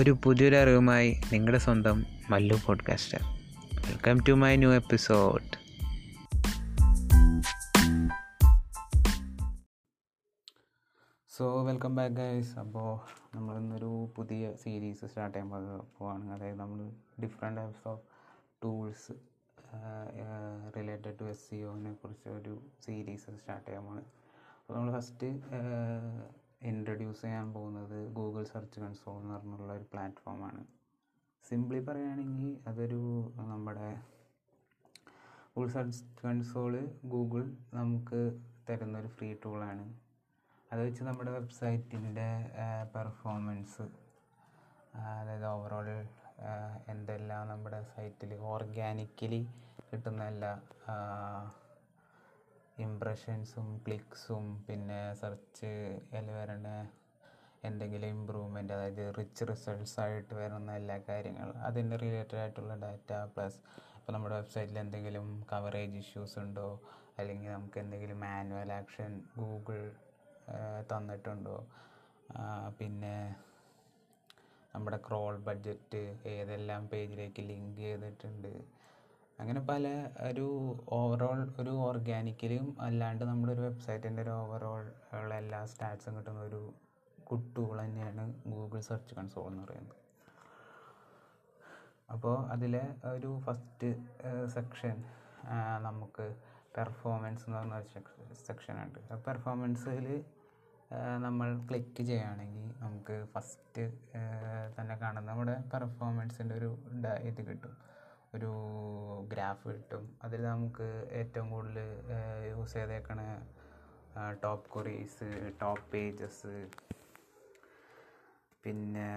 ഒരു പുതിയൊരു അറിവുമായി നിങ്ങളുടെ സ്വന്തം Mallu podcaster welcome to my new episode so welcome back guys അപ്പോൾ നമ്മൾ ഇന്നൊരു പുതിയ സീരീസ് സ്റ്റാർട്ട് ചെയ്യാൻ പോ- പോവാണ്. അതായത് നമ്മൾ different types of tools related to S C one കുറിച്ച് ഒരു സീരീസ് സ്റ്റാർട്ട് ചെയ്യാൻ പോവാണ്. അപ്പോൾ നമ്മൾ ഫസ്റ്റ് ഇൻട്രൊഡ്യൂസ് ചെയ്യാൻ പോകുന്നത് ഗൂഗിൾ സെർച്ച് കൺസോൾ എന്ന് പറഞ്ഞുള്ള ഒരു പ്ലാറ്റ്ഫോമാണ് സിംപ്ലി പറയുകയാണെങ്കിൽ അതൊരു നമ്മുടെ ഗൂഗിൾ സെർച്ച് കൺസോൾ ഗൂഗിൾ നമുക്ക് തരുന്നൊരു ഫ്രീ ടൂളാണ് അത് വെച്ച് നമ്മുടെ വെബ്സൈറ്റിന്റെ പെർഫോമൻസ് അതായത് ഓവറോൾ എന്തെല്ലാം നമ്മുടെ സൈറ്റിൽ ഓർഗാനിക്കലി കിട്ടുന്ന എല്ലാ ഇംപ്രഷൻസും ക്ലിക്സും പിന്നെ സെർച്ച് അതിൽ വരുന്ന എന്തെങ്കിലും ഇമ്പ്രൂവ്മെന്റ് അതായത് റിച്ച് റിസൾട്ട്സ് ആയിട്ട് വരുന്ന എല്ലാ കാര്യങ്ങളും. അതിന്റെ റിലേറ്റഡ് ആയിട്ടുള്ള ഡാറ്റ പ്ലസ് ഇപ്പോൾ നമ്മുടെ വെബ്സൈറ്റിൽ എന്തെങ്കിലും കവറേജ് ഇഷ്യൂസ് ഉണ്ടോ? അല്ലെങ്കിൽ നമുക്ക് എന്തെങ്കിലും മാനുവൽ ആക്ഷൻ ഗൂഗിൾ തന്നിട്ടുണ്ടോ? പിന്നെ നമ്മുടെ ക്രോൾ ബഡ്ജറ്റ് ഏതെല്ലാം പേജിലേക്ക് ലിങ്ക് ചെയ്തിട്ടുണ്ട്? അങ്ങനെ പല ഒരു ഓവറോൾ ഒരു ഓർഗാനിക്കലും അല്ലാണ്ട് നമ്മുടെ ഒരു വെബ്സൈറ്റിന്റെ ഒരു ഓവറോൾ ഉള്ള എല്ലാ സ്റ്റാറ്റ്സും കിട്ടുന്ന ഒരു ഗുഡ് ടൂൾ തന്നെയാണ് ഗൂഗിൾ സെർച്ച് കൺസോൾ എന്ന് പറയുന്നത്. അപ്പോൾ അതിലെ ഒരു ഫസ്റ്റ് സെക്ഷൻ നമുക്ക് പെർഫോമൻസ് എന്ന് പറഞ്ഞ ആ പെർഫോമൻസിൽ നമ്മൾ ക്ലിക്ക് ചെയ്യുകയാണെങ്കിൽ നമുക്ക് ഫസ്റ്റ് തന്നെ കാണുന്ന നമ്മുടെ പെർഫോമൻസിന്റെ ഒരു ഇത് കിട്ടും. ഒരു ഗ്രാഫ് കിട്ടും. അതിൽ നമുക്ക് ഏറ്റവും കൂടുതൽ യൂസ് ചെയ്തേക്കണ ടോപ്പ് കൊറീസ് ടോപ്പ് പേജസ് പിന്നെ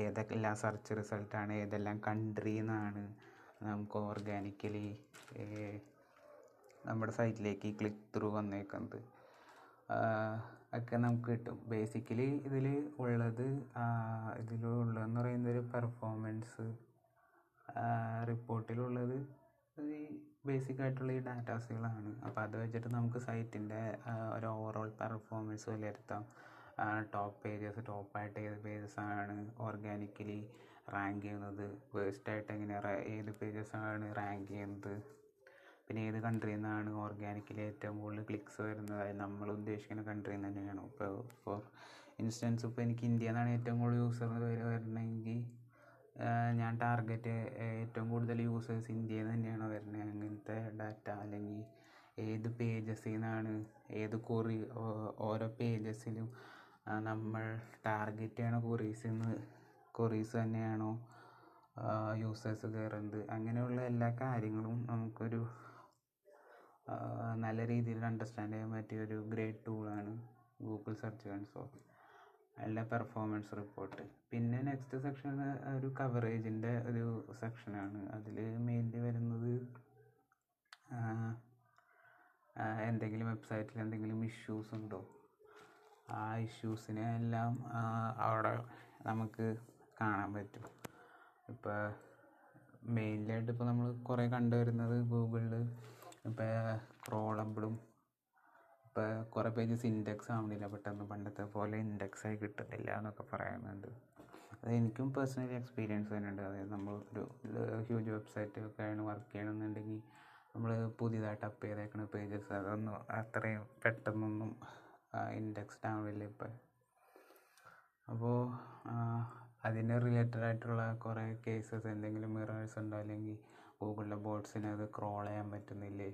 ഏതെല്ലാം സെർച്ച് റിസൾട്ടാണ് ഏതെല്ലാം കൺട്രിയിൽ നിന്നാണ് നമുക്ക് ഓർഗാനിക്കലി നമ്മുടെ സൈറ്റിലേക്ക് ക്ലിക്ക് ത്രൂ വന്നേക്കുന്നത്. ഒക്കെ നമുക്ക് കിട്ടും. ബേസിക്കലി ഇതിൽ ഉള്ളത് ഇതിലുള്ളതെന്ന് പറയുന്നത് ഒരു പെർഫോമൻസ് റിപ്പോർട്ടിലുള്ളത് ഈ ബേസിക് ആയിട്ടുള്ള ഈ ഡാറ്റാസുകളാണ് അപ്പോൾ അത് വെച്ചിട്ട് നമുക്ക് സൈറ്റിന്റെ ഒരു ഓവറോൾ പെർഫോമൻസ് വിലയിരുത്താം. ടോപ്പ് പേജസ് ടോപ്പായിട്ട് ഏത് പേജസ് ആണ് ഓർഗാനിക്കലി റാങ്ക് ചെയ്യുന്നത്? വേസ്റ്റ് ആയിട്ട് എങ്ങനെ ഏത് പേജസ് ആണ് റാങ്ക് ചെയ്യുന്നത്? പിന്നെ ഏത് കൺട്രിയിൽ നിന്നാണ് ഓർഗാനിക്കലി ഏറ്റവും കൂടുതൽ ക്ലിക്സ് വരുന്നത്? അതായത് നമ്മൾ ഉദ്ദേശിക്കുന്ന കൺട്രിയിൽ നിന്ന് തന്നെയാണ്. ഇപ്പോൾ ഫോർ ഇൻസ്റ്റൻസ് ഇപ്പോൾ എനിക്ക് ഇന്ത്യയിൽ നിന്നാണ് ഏറ്റവും കൂടുതൽ യൂസർ വരണമെങ്കിൽ ഞാൻ ടാർഗറ്റ് ഏറ്റവും കൂടുതൽ യൂസേഴ്സ് ഇന്ത്യയിൽ നിന്ന് തന്നെയാണ് വരുന്നത്? അങ്ങനത്തെ ഡാറ്റ അല്ലെങ്കിൽ ഏത് പേജസിൽ നിന്നാണ് ഏത് കൊറി ഓരോ പേജസിലും നമ്മൾ ടാർഗറ്റ് ചെയ്യണ കൊറീസിൽ നിന്ന് കൊറീസ് തന്നെയാണോ യൂസേഴ്സ് കയറുന്നത് അങ്ങനെയുള്ള എല്ലാ കാര്യങ്ങളും നമുക്കൊരു നല്ല രീതിയിൽ അണ്ടർസ്റ്റാൻഡ് ചെയ്യാൻ പറ്റിയ ഒരു ഗ്രേറ്റ് ടൂളാണ് ഗൂഗിൾ സെർച്ച് കൺസോൾ അതിന്റെ പെർഫോമൻസ് റിപ്പോർട്ട് പിന്നെ നെക്സ്റ്റ് സെക്ഷൻ ഒരു കവറേജിന്റെ ഒരു സെക്ഷനാണ് അതിൽ മെയിൻലി വരുന്നത് എന്തെങ്കിലും വെബ്സൈറ്റിൽ എന്തെങ്കിലും ഇഷ്യൂസ് ഉണ്ടോ? ആ ഇഷ്യൂസിനെ എല്ലാം അവിടെ നമുക്ക് കാണാൻ പറ്റും. ഇപ്പോൾ മെയിൻലായിട്ട് ഇപ്പോൾ നമ്മൾ കുറേ കണ്ടുവരുന്നത് ഗൂഗിളിൽ ഇപ്പോൾ ക്രോളബിളും ഇപ്പോൾ കുറേ പേജസ് ഇൻഡെക്സ് ആവണില്ല. പെട്ടെന്ന് പണ്ടത്തെ പോലെ ഇൻഡെക്സ് ആയി കിട്ടുന്നില്ല എന്നൊക്കെ പറയുന്നുണ്ട്. അത് എനിക്കും പേഴ്സണലി എക്സ്പീരിയൻസ് തന്നെയുണ്ട്. അതായത് നമ്മൾ ഒരു ഹ്യൂജ് വെബ്സൈറ്റ് ഒക്കെ ആണ് വർക്ക് ചെയ്യണമെന്നുണ്ടെങ്കിൽ നമ്മൾ പുതിയതായിട്ട് അപ്പ് ചെയ്തേക്കുന്ന പേജസ് അതൊന്നും അത്രയും പെട്ടെന്നൊന്നും ഇൻഡെക്സ്ഡ് ആവില്ല ഇപ്പം. അപ്പോൾ അതിന് റിലേറ്റഡ് ആയിട്ടുള്ള കുറേ കേസസ് എന്തെങ്കിലും മിറേഴ്സ് ഉണ്ടോ? അല്ലെങ്കിൽ ഗൂഗിളിലെ ബോട്ട്സിന് അത് ക്രോൾ ചെയ്യാൻ പറ്റുന്നില്ലേ?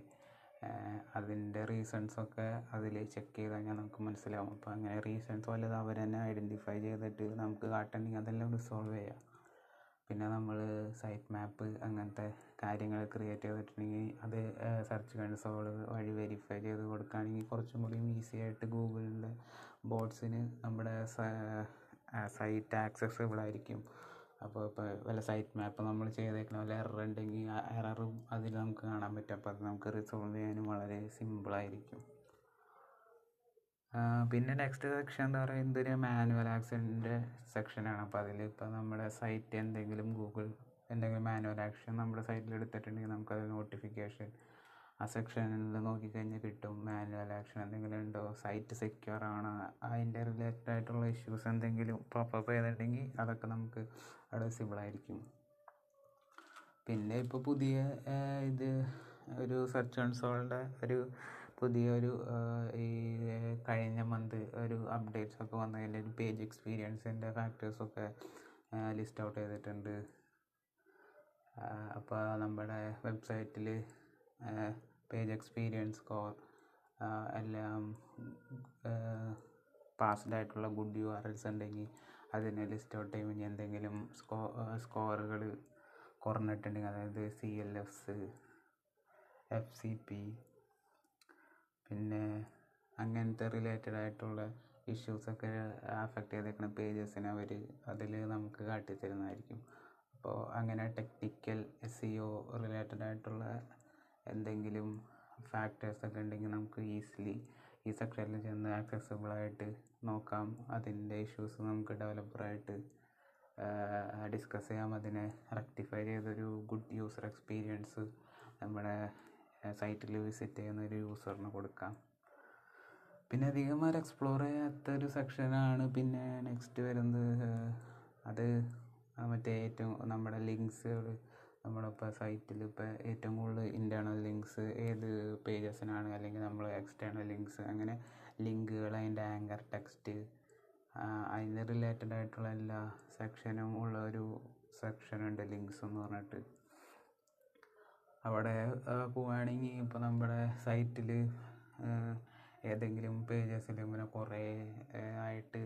അതിന്റെ റീസൺസൊക്കെ അതിൽ ചെക്ക് ചെയ്ത് കഴിഞ്ഞാൽ നമുക്ക് മനസ്സിലാവും. അപ്പോൾ അങ്ങനെ റീസൺസ് വല്ലതും അവർ തന്നെ ഐഡന്റിഫൈ ചെയ്തിട്ട് നമുക്ക് കാട്ടണമെങ്കിൽ അതെല്ലാം റിസോൾവ് ചെയ്യാം. പിന്നെ നമ്മൾ സൈറ്റ് മാപ്പ് അങ്ങനത്തെ കാര്യങ്ങൾ ക്രിയേറ്റ് ചെയ്തിട്ടുണ്ടെങ്കിൽ അത് സെർച്ച് കൺസോൾ വഴി വെരിഫൈ ചെയ്ത് കൊടുക്കുകയാണെങ്കിൽ കുറച്ചും കൂടി ഈസി ആയിട്ട് ഗൂഗിളിന്റെ ബോട്ട്സിന് നമ്മുടെ സൈറ്റ് ആക്സസിബിൾ ആയിരിക്കും. അപ്പോൾ ഇപ്പോൾ വല്ല സൈറ്റ് മാപ്പ് നമ്മൾ ചെയ്തേക്കുന്ന വല്ല എറർ ഉണ്ടെങ്കിൽ ആ എററും അതിൽ നമുക്ക് കാണാൻ പറ്റും. അപ്പോൾ അത് നമുക്ക് റിസോൾവ് ചെയ്യാനും വളരെ സിമ്പിളായിരിക്കും പിന്നെ നെക്സ്റ്റ് സെക്ഷൻ എന്ന് പറയുന്നത് ഒരു മാനുവൽ ആക്ഷന്റെ സെക്ഷനാണ് അപ്പോൾ അതിൽ ഇപ്പോൾ നമ്മുടെ സൈറ്റ് എന്തെങ്കിലും ഗൂഗിൾ എന്തെങ്കിലും മാനുവൽ ആക്ഷൻ നമ്മുടെ സൈറ്റിൽ എടുത്തിട്ടുണ്ടെങ്കിൽ നമുക്കത് നോട്ടിഫിക്കേഷൻ ആ സെക്ഷനിൽ നോക്കിക്കഴിഞ്ഞാൽ കിട്ടും. മാനുവൽ ആക്ഷൻ എന്തെങ്കിലും ഉണ്ടോ? സൈറ്റ് സെക്യൂർ ആണോ? അതിന്റെ റിലേറ്റഡ് ആയിട്ടുള്ള ഇഷ്യൂസ് എന്തെങ്കിലും പോപ്പപ്പ് ചെയ്തിട്ടുണ്ടെങ്കിൽ അതൊക്കെ നമുക്ക് അവിടെ വിസിബിൾ ആയിരിക്കും. പിന്നെ ഇപ്പോൾ പുതിയ ഇത് ഒരു സെർച്ച് കൺസോളിന്റെ ഒരു പുതിയൊരു ഈ കഴിഞ്ഞ മന്ത് ഒരു അപ്ഡേറ്റ്സ് ഒക്കെ വന്നതിന്റെ ഒരു പേജ് എക്സ്പീരിയൻസിന്റെ ഫാക്ടേഴ്സൊക്കെ ലിസ്റ്റ് ഔട്ട് ചെയ്തിട്ടുണ്ട്. അപ്പോൾ നമ്മുടെ വെബ്സൈറ്റിൽ പേജ് എക്സ്പീരിയൻസ് സ്കോർ എല്ലാം പാസ്ഡ് ആയിട്ടുള്ള ഗുഡ് യു ആർ എൽസ് ഉണ്ടെങ്കിൽ അതിനെ ലിസ്റ്റ് ഔട്ട് ചെയ്യുമ്പോൾ ഇനി എന്തെങ്കിലും സ്കോ സ്കോറുകൾ കുറഞ്ഞിട്ടുണ്ടെങ്കിൽ അതായത് C L Fs F C P പിന്നെ അങ്ങനത്തെ റിലേറ്റഡ് ആയിട്ടുള്ള ഇഷ്യൂസൊക്കെ അഫക്റ്റ് ചെയ്തേക്കുന്ന പേജസിനെ അവർ അതിൽ നമുക്ക് കാട്ടിത്തരുന്നതായിരിക്കും. അപ്പോൾ അങ്ങനെ technical S E O related ആയിട്ടുള്ള എന്തെങ്കിലും ഫാക്ടേഴ്സ് ഒക്കെ ഉണ്ടെങ്കിൽ നമുക്ക് ഈസിലി ഈ സെക്ഷനിൽ ചെന്ന് ആക്സസിബിളായിട്ട് നോക്കാം. അതിന്റെ ഇഷ്യൂസ് നമുക്ക് ഡെവലപ്പറായിട്ട് ഡിസ്കസ് ചെയ്യാം. അതിനെ റെക്ടിഫൈ ചെയ്തൊരു ഗുഡ് യൂസർ എക്സ്പീരിയൻസ് നമ്മുടെ സൈറ്റിൽ വിസിറ്റ് ചെയ്യുന്ന ഒരു യൂസറിന് കൊടുക്കാം. പിന്നെ അധികമാർ എക്സ്പ്ലോർ ചെയ്യാത്ത ഒരു സെക്ഷനാണ് പിന്നെ നെക്സ്റ്റ് വരുന്നത് അത് മറ്റേ ഏറ്റവും നമ്മുടെ ലിങ്ക്സുകൾ നമ്മളിപ്പോൾ സൈറ്റിൽ ഇപ്പോൾ ഏറ്റവും കൂടുതൽ ഇന്റേർണൽ ലിങ്ക്സ് ഏത് പേജസിനാണ് അല്ലെങ്കിൽ നമ്മൾ എക്സ്റ്റേണൽ ലിങ്ക്സ് അങ്ങനെ ലിങ്കുകൾ അതിന്റെ ആങ്കർ ടെക്സ്റ്റ് അതിന് റിലേറ്റഡ് ആയിട്ടുള്ള എല്ലാ സെക്ഷനും ഉള്ള ഒരു സെക്ഷനുണ്ട് ലിങ്ക്സ് എന്ന് പറഞ്ഞിട്ട്. അവിടെ പോവുകയാണെങ്കിൽ ഇപ്പോൾ നമ്മുടെ സൈറ്റിൽ ഏതെങ്കിലും പേജസിൽ ഇങ്ങനെ കുറേ ആയിട്ട്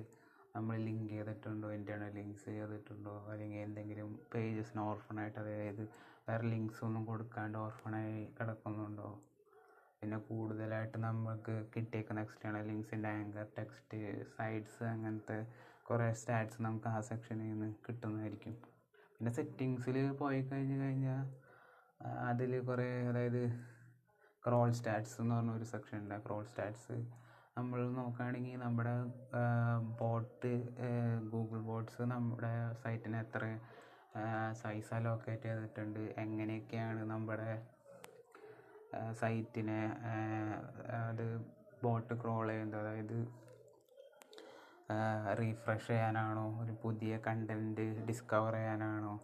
നമ്മൾ ലിങ്ക് ചെയ്തിട്ടുണ്ടോ? ഇന്റേർണൽ ലിങ്ക്സ് ചെയ്തിട്ടുണ്ടോ? അല്ലെങ്കിൽ എന്തെങ്കിലും പേജസിന് ഓർഫണായിട്ട് അതായത് വേറെ ലിങ്ക്സ് ഒന്നും കൊടുക്കാണ്ട് ഓർഫണായി കിടക്കുന്നുണ്ടോ? പിന്നെ കൂടുതലായിട്ട് നമുക്ക് കിട്ടിയേക്കുന്ന എക്സ്റ്റേണൽ ലിങ്ക്സിന്റെ ആങ്കർ ടെക്സ്റ്റ് സൈഡ്സ് അങ്ങനത്തെ കുറേ സ്റ്റാറ്റ്സ് നമുക്ക് ആ സെക്ഷനിൽ നിന്ന് കിട്ടുന്നതായിരിക്കും. പിന്നെ സെറ്റിങ്സിൽ പോയി കഴിഞ്ഞ് കഴിഞ്ഞാൽ അതിൽ കുറേ അതായത് ക്രോൾ സ്റ്റാറ്റ്സ് എന്ന് പറഞ്ഞ ഒരു സെക്ഷൻ ഉണ്ട് ക്രോൾ സ്റ്റാറ്റ്സ് നമ്മൾ നോക്കുകയാണെങ്കിൽ നമ്മുടെ ബോട്ട് ഗൂഗിൾ ബോട്ട്സ് നമ്മുടെ സൈറ്റിന് എത്ര സൈസ് അലോക്കേറ്റ് ചെയ്തിട്ടുണ്ട് എങ്ങനെയൊക്കെയാണ് നമ്മുടെ സൈറ്റിനെ അത് ബോട്ട് ക്രോൾ ചെയ്യുന്നത് അതായത് റീഫ്രഷ് ചെയ്യാനാണോ ഒരു പുതിയ കണ്ടന്റ് ഡിസ്കവർ ചെയ്യാനാണോ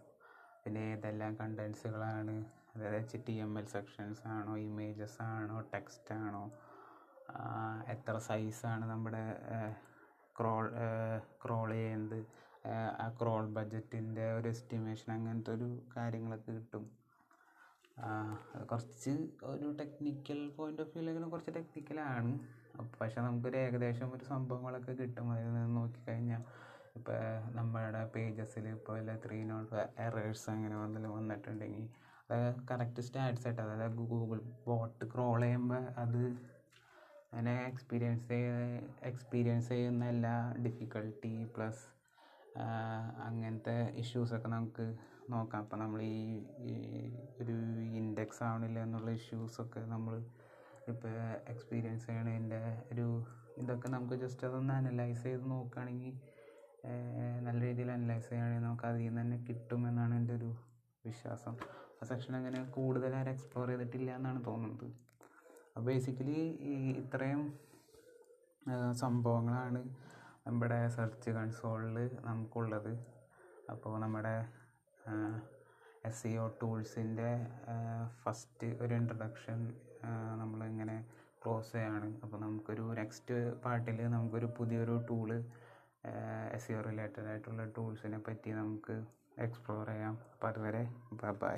പിന്നെ ഏതെല്ലാം കണ്ടൻസുകളാണ് അതായത് H T M L sections ആണോ ഇമേജസ് ആണോ ടെക്സ്റ്റ് ആണോ എത്ര സൈസാണ് നമ്മുടെ ക്രോൾ ക്രോൾ ചെയ്യുന്നത്? ആ ക്രോൾ ബഡ്ജറ്റിന്റെ ഒരു എസ്റ്റിമേഷൻ അങ്ങനത്തെ ഒരു കാര്യങ്ങളൊക്കെ കിട്ടും. കുറച്ച് ഒരു ടെക്നിക്കൽ പോയിന്റ് ഓഫ് വ്യൂ വ്യൂവിലെങ്കിലും കുറച്ച് ടെക്നിക്കലാണ് പക്ഷെ നമുക്കൊരു ഏകദേശം ഒരു സംഭവങ്ങളൊക്കെ കിട്ടും. അതിൽ നിന്ന് നോക്കിക്കഴിഞ്ഞാൽ ഇപ്പോൾ നമ്മുടെ പേജസിൽ ഇപ്പോൾ വല്ല ത്രീ നോട്ട് എറേഴ്സ് അങ്ങനെ വന്നാലും വന്നിട്ടുണ്ടെങ്കിൽ അത് കറക്റ്റ് സ്റ്റാറ്റ്സ് ആയിട്ട് അതായത് ഗൂഗിൾ ബോട്ട് ക്രോൾ ചെയ്യുമ്പോൾ അത് അങ്ങനെ എക്സ്പീരിയൻസ് എക്സ്പീരിയൻസ് ചെയ്യുന്ന എല്ലാ ഡിഫിക്കൽട്ടി പ്ലസ് അങ്ങനത്തെ ഇഷ്യൂസൊക്കെ നമുക്ക് നോക്കാം. അപ്പം നമ്മൾ ഈ ഒരു ഇൻഡെക്സ് ആവണില്ല എന്നുള്ള ഇഷ്യൂസൊക്കെ നമ്മൾ ഇപ്പോൾ എക്സ്പീരിയൻസ് ചെയ്യണതിന്റെ ഒരു ഇതൊക്കെ നമുക്ക് ജസ്റ്റ് അതൊന്ന് അനലൈസ് ചെയ്ത് നോക്കുകയാണെങ്കിൽ നല്ല രീതിയിൽ അനലൈസ് ചെയ്യുകയാണെങ്കിൽ നമുക്ക് അതിൽ നിന്ന് തന്നെ കിട്ടുമെന്നാണ് എന്റെ ഒരു വിശ്വാസം. ആ സെക്ഷൻ അങ്ങനെ കൂടുതൽ ആരും എക്സ്പ്ലോർ ചെയ്തിട്ടില്ല എന്നാണ് തോന്നുന്നത്. ബേസിക്കലി ഈ ഇത്രയും സംഭവങ്ങളാണ് നമ്മുടെ സെർച്ച് കൺസോളിൽ നമുക്കുള്ളത്. അപ്പോൾ നമ്മുടെ എസ് സി ഒ ടൂൾസിന്റെ ഫസ്റ്റ് ഒരു ഇൻട്രഡക്ഷൻ നമ്മളിങ്ങനെ ക്ലോസ് ചെയ്യാണ്. അപ്പോൾ നമുക്കൊരു നെക്സ്റ്റ് പാർട്ടിൽ നമുക്കൊരു പുതിയൊരു tool S E O related ആയിട്ടുള്ള ടൂൾസിനെ പറ്റി നമുക്ക് എക്സ്പ്ലോർ ചെയ്യാം. അപ്പോൾ അതുവരെ ബൈ